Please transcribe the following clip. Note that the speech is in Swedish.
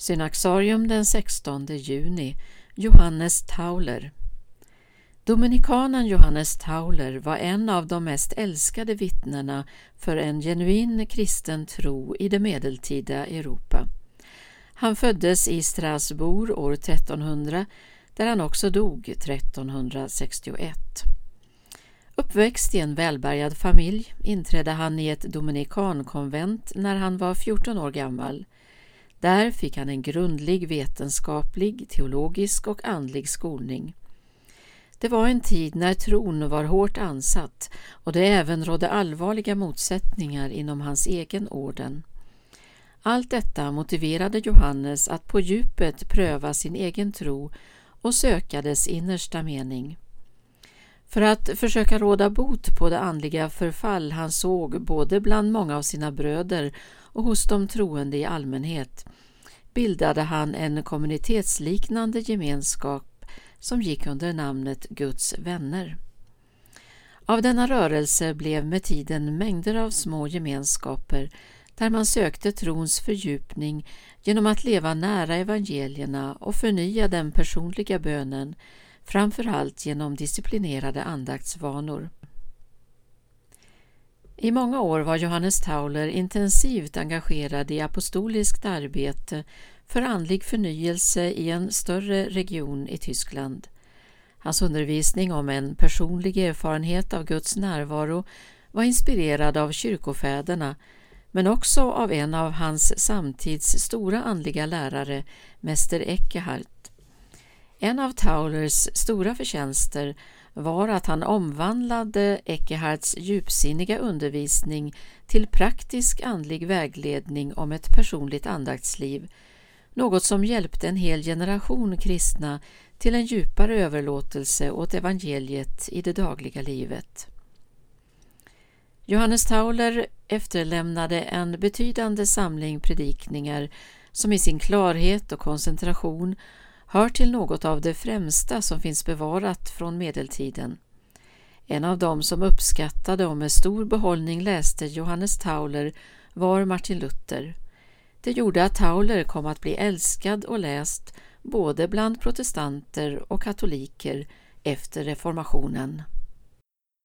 Synaxarium den 16 juni Johannes Tauler Dominikanen Johannes Tauler var en av de mest älskade vittnena för en genuin kristen tro i det medeltida Europa. Han föddes i Strasbourg år 1300 där han också dog 1361. Uppväxt i en välbärgad familj inträdde han i ett dominikankonvent när han var 14 år gammal. Där fick han en grundlig vetenskaplig, teologisk och andlig skolning. Det var en tid när tron var hårt ansatt och det även rådde allvarliga motsättningar inom hans egen orden. Allt detta motiverade Johannes att på djupet pröva sin egen tro och söka dess innersta mening. För att försöka råda bot på det andliga förfall han såg både bland många av sina bröder och hos de troende i allmänhet bildade han en kommunitetsliknande gemenskap som gick under namnet Guds vänner. Av denna rörelse blev med tiden mängder av små gemenskaper där man sökte trons fördjupning genom att leva nära evangelierna och förnya den personliga bönen, framförallt genom disciplinerade andaktsvanor. I många år var Johannes Tauler intensivt engagerad i apostoliskt arbete för andlig förnyelse i en större region i Tyskland. Hans undervisning om en personlig erfarenhet av Guds närvaro var inspirerad av kyrkofäderna men också av en av hans samtids stora andliga lärare, Mäster Eckehart. En av Taulers stora förtjänster var att han omvandlade Eckeharts djupsinniga undervisning till praktisk andlig vägledning om ett personligt andaktsliv, något som hjälpte en hel generation kristna till en djupare överlåtelse åt evangeliet i det dagliga livet. Johannes Tauler efterlämnade en betydande samling predikningar som i sin klarhet och koncentration hör till något av det främsta som finns bevarat från medeltiden. En av dem som uppskattade och med stor behållning läste Johannes Tauler var Martin Luther. Det gjorde att Tauler kom att bli älskad och läst både bland protestanter och katoliker efter reformationen.